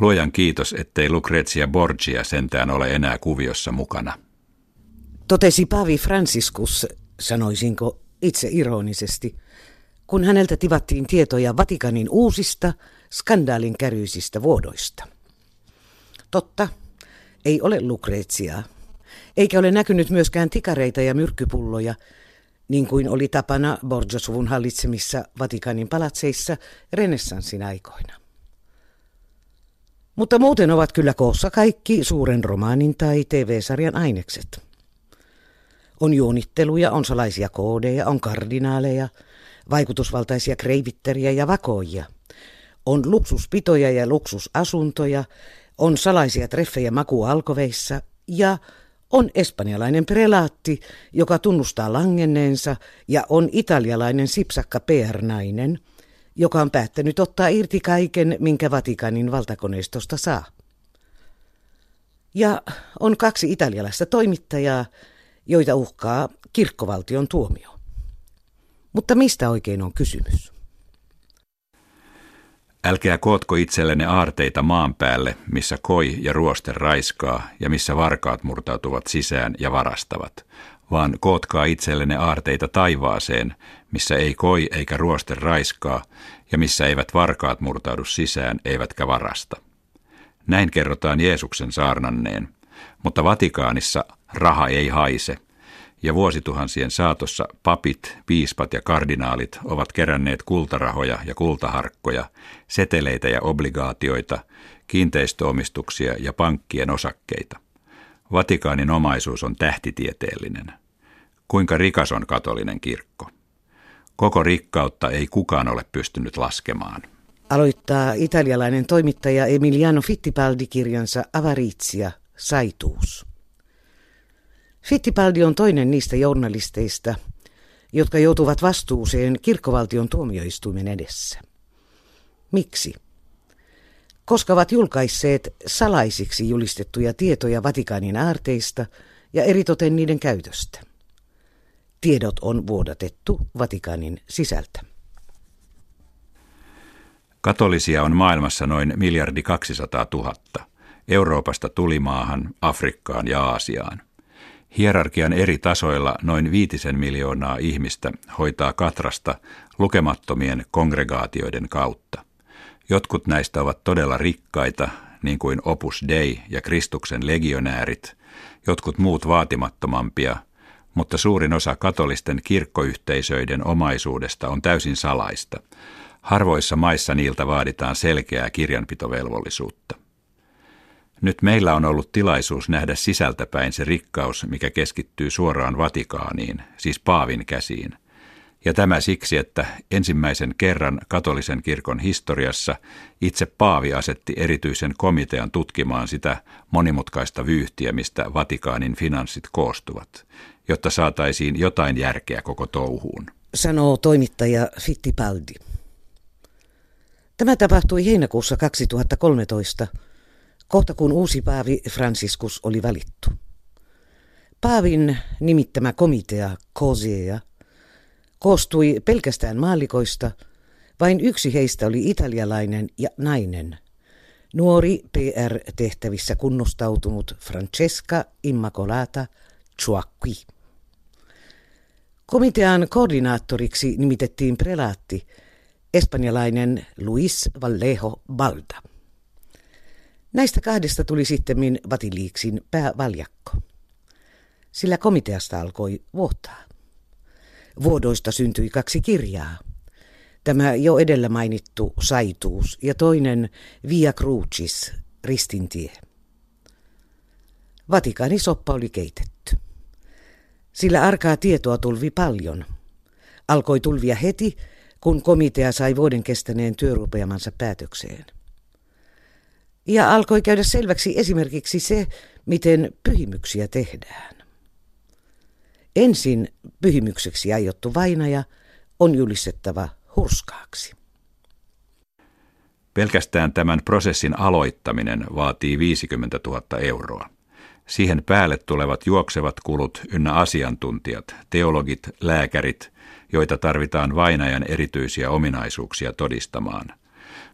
Luojan kiitos, ettei Lucrezia Borgia sentään ole enää kuviossa mukana. Totesi Pavi Franciscus, sanoisinko itse ironisesti, kun häneltä tivattiin tietoja Vatikanin uusista skandaalin käryisistä vuodoista. Totta, ei ole Lucreziaa, eikä ole näkynyt myöskään tikareita ja myrkkypulloja, niin kuin oli tapana Borgia-suvun hallitsemissa Vatikanin palatseissa renessanssin aikoina. Mutta muuten ovat kyllä koossa kaikki suuren romaanin tai TV-sarjan ainekset. On juonitteluja, on salaisia koodeja, on kardinaaleja, vaikutusvaltaisia kreivitteriä ja vakoja. On luksuspitoja ja luksusasuntoja, on salaisia treffejä makualkoveissa ja on espanjalainen prelaatti, joka tunnustaa langenneensa ja on italialainen sipsakka PR-nainen, joka on päättänyt ottaa irti kaiken, minkä Vatikanin valtakoneistosta saa. Ja on kaksi italialaista toimittajaa, joita uhkaa kirkkovaltion tuomio. Mutta mistä oikein on kysymys? Älkää kootko itsellenne aarteita maan päälle, missä koi ja ruoste raiskaa ja missä varkaat murtautuvat sisään ja varastavat, vaan kootkaa itsellenne aarteita taivaaseen, missä ei koi eikä ruoste raiskaa ja missä eivät varkaat murtaudu sisään eivätkä varasta. Näin kerrotaan Jeesuksen saarnanneen, mutta Vatikaanissa raha ei haise – ja vuosituhansien saatossa papit, piispat ja kardinaalit ovat keränneet kultarahoja ja kultaharkkoja, seteleitä ja obligaatioita, kiinteistöomistuksia ja pankkien osakkeita. Vatikaanin omaisuus on tähtitieteellinen. Kuinka rikas on katolinen kirkko? Koko rikkautta ei kukaan ole pystynyt laskemaan. Aloittaa italialainen toimittaja Emiliano Fittipaldi kirjansa Avarizia, saituus. Fittipaldi on toinen niistä journalisteista, jotka joutuvat vastuuseen kirkkovaltion tuomioistuimen edessä. Miksi? Koska ovat julkaisseet salaisiksi julistettuja tietoja Vatikaanin aarteista ja eritoten niiden käytöstä. Tiedot on vuodatettu Vatikaanin sisältä. Katolisia on maailmassa noin miljardi 200 000. Euroopasta tulimaahan, Afrikkaan ja Aasiaan. Hierarkian eri tasoilla noin viitisen miljoonaa ihmistä hoitaa katrasta lukemattomien kongregaatioiden kautta. Jotkut näistä ovat todella rikkaita, niin kuin Opus Dei ja Kristuksen legionäärit, jotkut muut vaatimattomampia, mutta suurin osa katolisten kirkkoyhteisöiden omaisuudesta on täysin salaista. Harvoissa maissa niiltä vaaditaan selkeää kirjanpitovelvollisuutta. Nyt meillä on ollut tilaisuus nähdä sisältäpäin se rikkaus, mikä keskittyy suoraan Vatikaaniin, siis Paavin käsiin. Ja tämä siksi, että ensimmäisen kerran katolisen kirkon historiassa itse Paavi asetti erityisen komitean tutkimaan sitä monimutkaista vyyhtiä, mistä Vatikaanin finanssit koostuvat, jotta saataisiin jotain järkeä koko touhuun. Sanoo toimittaja Fittipaldi. Tämä tapahtui heinäkuussa 2013 kohta kun uusi paavi Franciscus oli valittu. Paavin nimittämä komitea, Kosea, koostui pelkästään maallikoista, vain yksi heistä oli italialainen ja nainen, nuori PR-tehtävissä kunnostautunut Francesca Immacolata Chuacqui. Komitean koordinaattoriksi nimitettiin prelaatti, espanjalainen Luis Vallejo Balda. Näistä kahdesta tuli sitten Vatiliiksin päävaljakko. Sillä komiteasta alkoi vuotaa. Vuodoista syntyi kaksi kirjaa. Tämä jo edellä mainittu Saituus ja toinen Via Crucis, ristintie. Vatikanisoppa oli keitetty. Sillä arkaa tietoa tulvi paljon. Alkoi tulvia heti, kun komitea sai vuoden kestäneen työrupeamansa päätökseen ja alkoi käydä selväksi esimerkiksi se, miten pyhimyksiä tehdään. Ensin pyhimykseksi aiottu vainaja on julistettava hurskaaksi. Pelkästään tämän prosessin aloittaminen vaatii 50 000 euroa. Siihen päälle tulevat juoksevat kulut ynnä asiantuntijat, teologit, lääkärit, joita tarvitaan vainajan erityisiä ominaisuuksia todistamaan –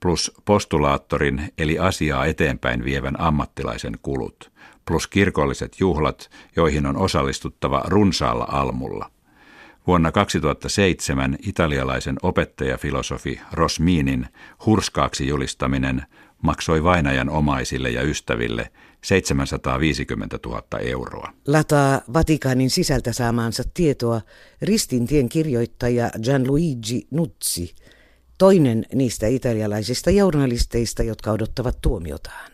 plus postulaattorin eli asiaa eteenpäin vievän ammattilaisen kulut, plus kirkolliset juhlat, joihin on osallistuttava runsaalla almulla. Vuonna 2007 italialaisen opettajafilosofi Rosminin hurskaaksi julistaminen maksoi vainajan omaisille ja ystäville 750 000 euroa. Lataa Vatikaanin sisältä saamaansa tietoa Ristintien kirjoittaja Gianluigi Nuzzi, toinen niistä italialaisista journalisteista, jotka odottavat tuomiotaan.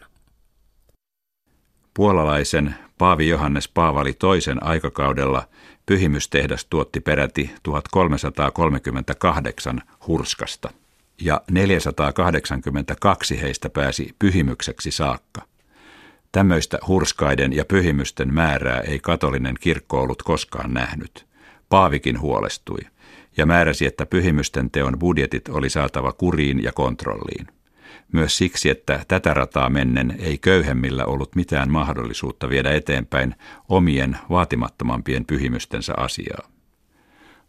Puolalaisen Paavi Johannes Paavali toisen aikakaudella pyhimystehdas tuotti peräti 1338 hurskasta ja 482 heistä pääsi pyhimykseksi saakka. Tämmöistä hurskaiden ja pyhimysten määrää ei katolinen kirkko ollut koskaan nähnyt. Paavikin huolestui ja määräsi, että pyhimysten teon budjetit oli saatava kuriin ja kontrolliin. Myös siksi, että tätä rataa mennen ei köyhemmillä ollut mitään mahdollisuutta viedä eteenpäin omien vaatimattomampien pyhimystensä asiaa.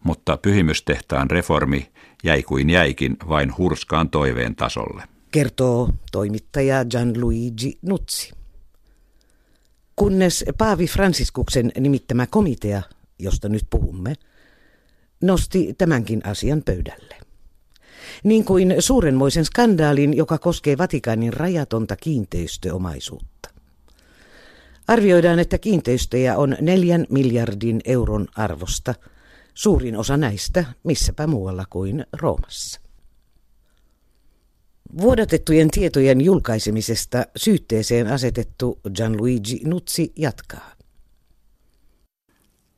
Mutta pyhimystehtaan reformi jäi kuin jäikin vain hurskaan toiveen tasolle. Kertoo toimittaja Gianluigi Nutsi. Kunnes Paavi Fransiskuksen nimittämä komitea, josta nyt puhumme, nosti tämänkin asian pöydälle. Niin kuin suurenmoisen skandaalin, joka koskee Vatikaanin rajatonta kiinteistöomaisuutta. Arvioidaan, että kiinteistöjä on neljän miljardin euron arvosta, suurin osa näistä missäpä muualla kuin Roomassa. Vuodatettujen tietojen julkaisemisesta syytteeseen asetettu Gianluigi Nutsi jatkaa.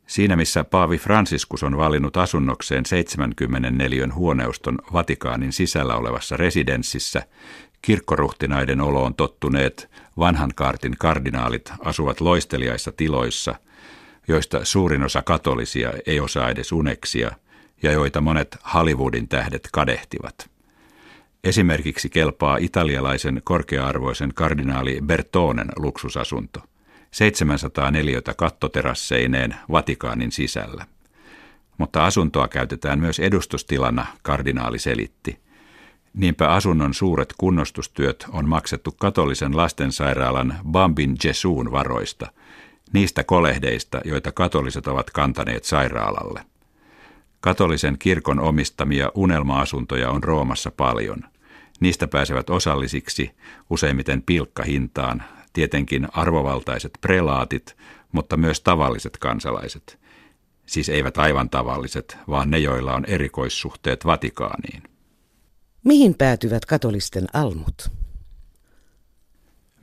Siinä missä Paavi Franciscus on valinnut asunnokseen 74 huoneuston Vatikaanin sisällä olevassa residenssissä, kirkkoruhtinaiden oloon tottuneet vanhan kaartin kardinaalit asuvat loisteliaissa tiloissa, joista suurin osa katolisia ei osaa edes uneksia ja joita monet Hollywoodin tähdet kadehtivat. Esimerkiksi kelpaa italialaisen korkea-arvoisen kardinaali Bertonen luksusasunto – 704 kattoterasseineen Vatikaanin sisällä. Mutta asuntoa käytetään myös edustustilana, kardinaali selitti. Niinpä asunnon suuret kunnostustyöt on maksettu katolisen lastensairaalan Bambin Jesuun varoista, niistä kolehdeista, joita katoliset ovat kantaneet sairaalalle. Katolisen kirkon omistamia unelma-asuntoja on Roomassa paljon. Niistä pääsevät osallisiksi useimmiten pilkkahintaan tietenkin arvovaltaiset prelaatit, mutta myös tavalliset kansalaiset. Siis eivät aivan tavalliset, vaan ne, joilla on erikoissuhteet Vatikaaniin. Mihin päätyvät katolisten almut?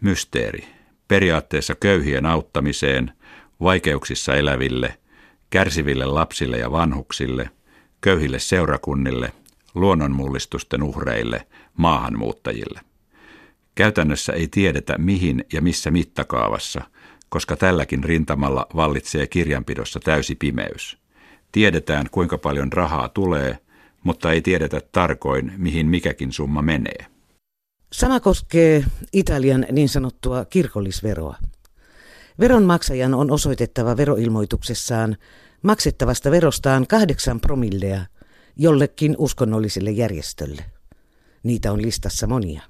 Mysteeri. Periaatteessa köyhien auttamiseen, vaikeuksissa eläville, kärsiville lapsille ja vanhuksille, köyhille seurakunnille, luonnonmullistusten uhreille, maahanmuuttajille – Käytännössä ei tiedetä mihin ja missä mittakaavassa, koska tälläkin rintamalla vallitsee kirjanpidossa täysi pimeys. Tiedetään kuinka paljon rahaa tulee, mutta ei tiedetä tarkoin mihin mikäkin summa menee. Sama koskee Italian niin sanottua kirkollisveroa. Veronmaksajan on osoitettava veroilmoituksessaan maksettavasta verostaan kahdeksan promillea jollekin uskonnolliselle järjestölle. Niitä on listassa monia.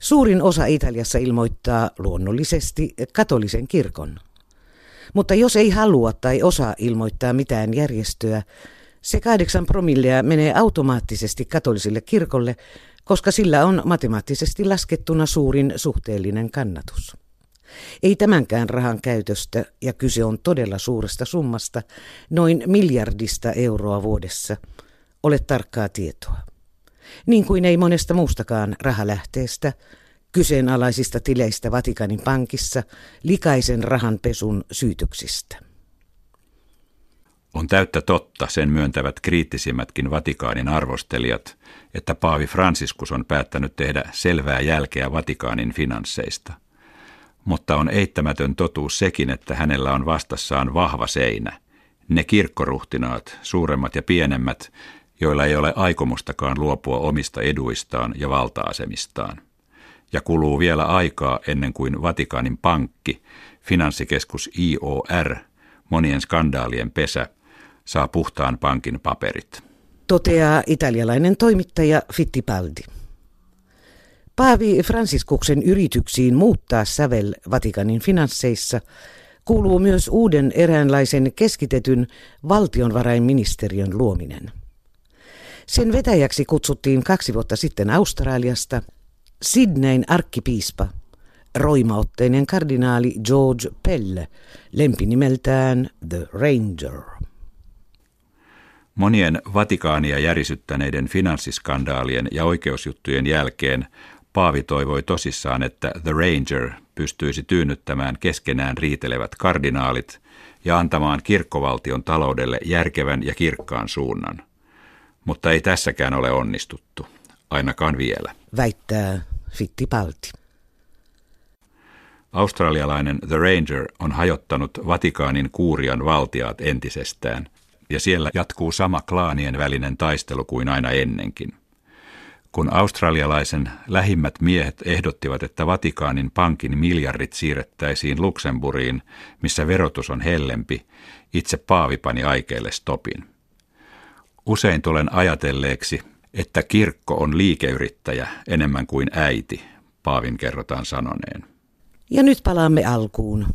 Suurin osa Italiassa ilmoittaa luonnollisesti katolisen kirkon. Mutta jos ei halua tai osaa ilmoittaa mitään järjestöä, se kahdeksan promillea menee automaattisesti katoliselle kirkolle, koska sillä on matemaattisesti laskettuna suurin suhteellinen kannatus. Ei tämänkään rahan käytöstä, ja kyse on todella suuresta summasta, noin miljardista euroa vuodessa, ole tarkkaa tietoa niin kuin ei monesta muustakaan rahalähteestä, kyseenalaisista tileistä Vatikanin pankissa, likaisen rahanpesun syytöksistä. On täyttä totta, sen myöntävät kriittisimmätkin Vatikaanin arvostelijat, että Paavi Franciscus on päättänyt tehdä selvää jälkeä Vatikaanin finansseista. Mutta on eittämätön totuus sekin, että hänellä on vastassaan vahva seinä. Ne kirkkoruhtinaat, suuremmat ja pienemmät, joilla ei ole aikomustakaan luopua omista eduistaan ja valta-asemistaan. Ja kuluu vielä aikaa ennen kuin Vatikaanin pankki, finanssikeskus IOR, monien skandaalien pesä, saa puhtaan pankin paperit. Toteaa italialainen toimittaja Fittipaldi. Paavi Fransiskuksen yrityksiin muuttaa sävel Vatikanin finansseissa kuuluu myös uuden eräänlaisen keskitetyn valtionvarainministeriön luominen. Sen vetäjäksi kutsuttiin kaksi vuotta sitten Australiasta Sydneyn arkkipiispa, roimaotteinen kardinaali George Pell, lempinimeltään The Ranger. Monien Vatikaania järisyttäneiden finanssiskandaalien ja oikeusjuttujen jälkeen Paavi toivoi tosissaan, että The Ranger pystyisi tyynnyttämään keskenään riitelevät kardinaalit ja antamaan kirkkovaltion taloudelle järkevän ja kirkkaan suunnan. Mutta ei tässäkään ole onnistuttu, ainakaan vielä. Väittää Fittipaldi. Australialainen The Ranger on hajottanut Vatikaanin kuurian valtiaat entisestään, ja siellä jatkuu sama klaanien välinen taistelu kuin aina ennenkin. Kun australialaisen lähimmät miehet ehdottivat, että Vatikaanin pankin miljardit siirrettäisiin Luxemburgiin, missä verotus on hellempi, itse Paavi pani aikeille stopin. Usein tulen ajatelleeksi, että kirkko on liikeyrittäjä enemmän kuin äiti, Paavin kerrotaan sanoneen. Ja nyt palaamme alkuun,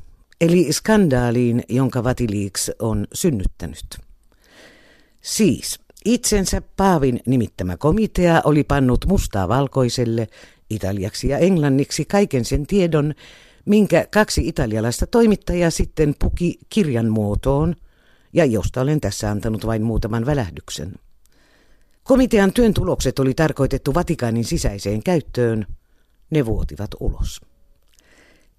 eli skandaaliin, jonka Vatiliiks on synnyttänyt. Siis itsensä Paavin nimittämä komitea oli pannut mustaa valkoiselle italiaksi ja englanniksi kaiken sen tiedon, minkä kaksi italialaista toimittajaa sitten puki kirjan muotoon, ja josta olen tässä antanut vain muutaman välähdyksen. Komitean työn tulokset oli tarkoitettu Vatikaanin sisäiseen käyttöön, ne vuotivat ulos.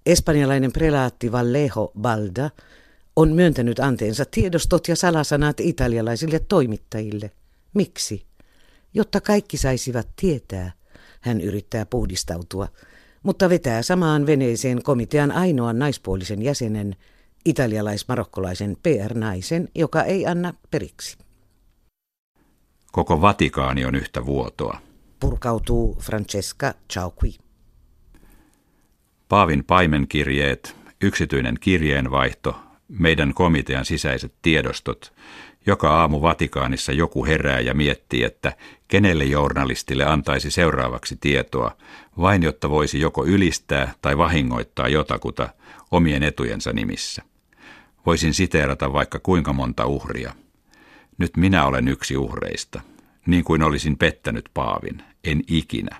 Espanjalainen prelaatti Vallejo Balda on myöntänyt anteensa tiedostot ja salasanat italialaisille toimittajille. Miksi? Jotta kaikki saisivat tietää, hän yrittää puhdistautua, mutta vetää samaan veneeseen komitean ainoan naispuolisen jäsenen, italialais-marokkolaisen PR-naisen, joka ei anna periksi. Koko Vatikaani on yhtä vuotoa. Purkautuu Francesca Ciauqui. Paavin paimenkirjeet, yksityinen kirjeenvaihto, meidän komitean sisäiset tiedostot. Joka aamu Vatikaanissa joku herää ja miettii, että kenelle journalistille antaisi seuraavaksi tietoa, vain jotta voisi joko ylistää tai vahingoittaa jotakuta omien etujensa nimissä. Voisin siteerata vaikka kuinka monta uhria. Nyt minä olen yksi uhreista, niin kuin olisin pettänyt Paavin, en ikinä.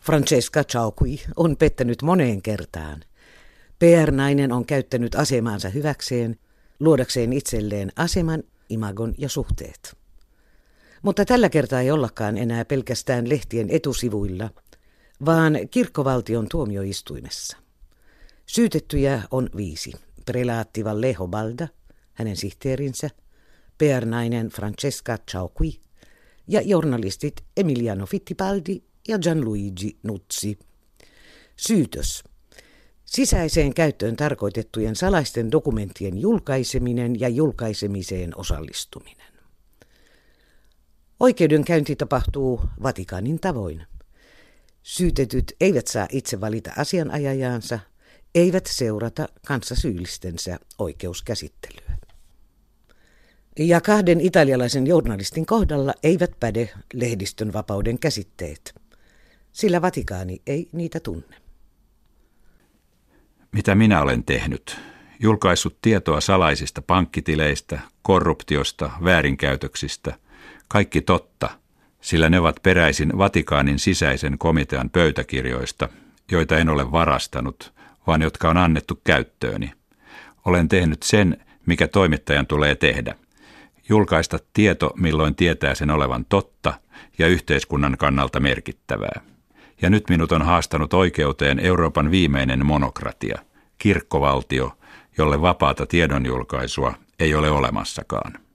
Francesca Ciauqui on pettänyt moneen kertaan. PR-nainen on käyttänyt asemaansa hyväkseen, luodakseen itselleen aseman, imagon ja suhteet. Mutta tällä kertaa ei ollakaan enää pelkästään lehtien etusivuilla, vaan kirkkovaltion tuomioistuimessa. Syytettyjä on viisi. Prelaatti Vallejo Balda, hänen sihteerinsä, PR-nainen Francesca Ciauqui ja journalistit Emiliano Fittipaldi ja Gianluigi Nuzzi. Syytös. Sisäiseen käyttöön tarkoitettujen salaisten dokumenttien julkaiseminen ja julkaisemiseen osallistuminen. Oikeudenkäynti tapahtuu Vatikaanin tavoin. Syytetyt eivät saa itse valita asianajajaansa, eivät seurata kanssasyyllistensä oikeuskäsittelyä. Ja kahden italialaisen journalistin kohdalla eivät päde lehdistön vapauden käsitteet, sillä Vatikaani ei niitä tunne. Mitä minä olen tehnyt? Julkaissut tietoa salaisista pankkitileistä, korruptiosta, väärinkäytöksistä. Kaikki totta, sillä ne ovat peräisin Vatikaanin sisäisen komitean pöytäkirjoista, joita en ole varastanut, vaan jotka on annettu käyttööni. Olen tehnyt sen, mikä toimittajan tulee tehdä. Julkaista tieto, milloin tietää sen olevan totta ja yhteiskunnan kannalta merkittävää ja nyt minut on haastanut oikeuteen Euroopan viimeinen monokratia, kirkkovaltio, jolle vapaata tiedonjulkaisua ei ole olemassakaan.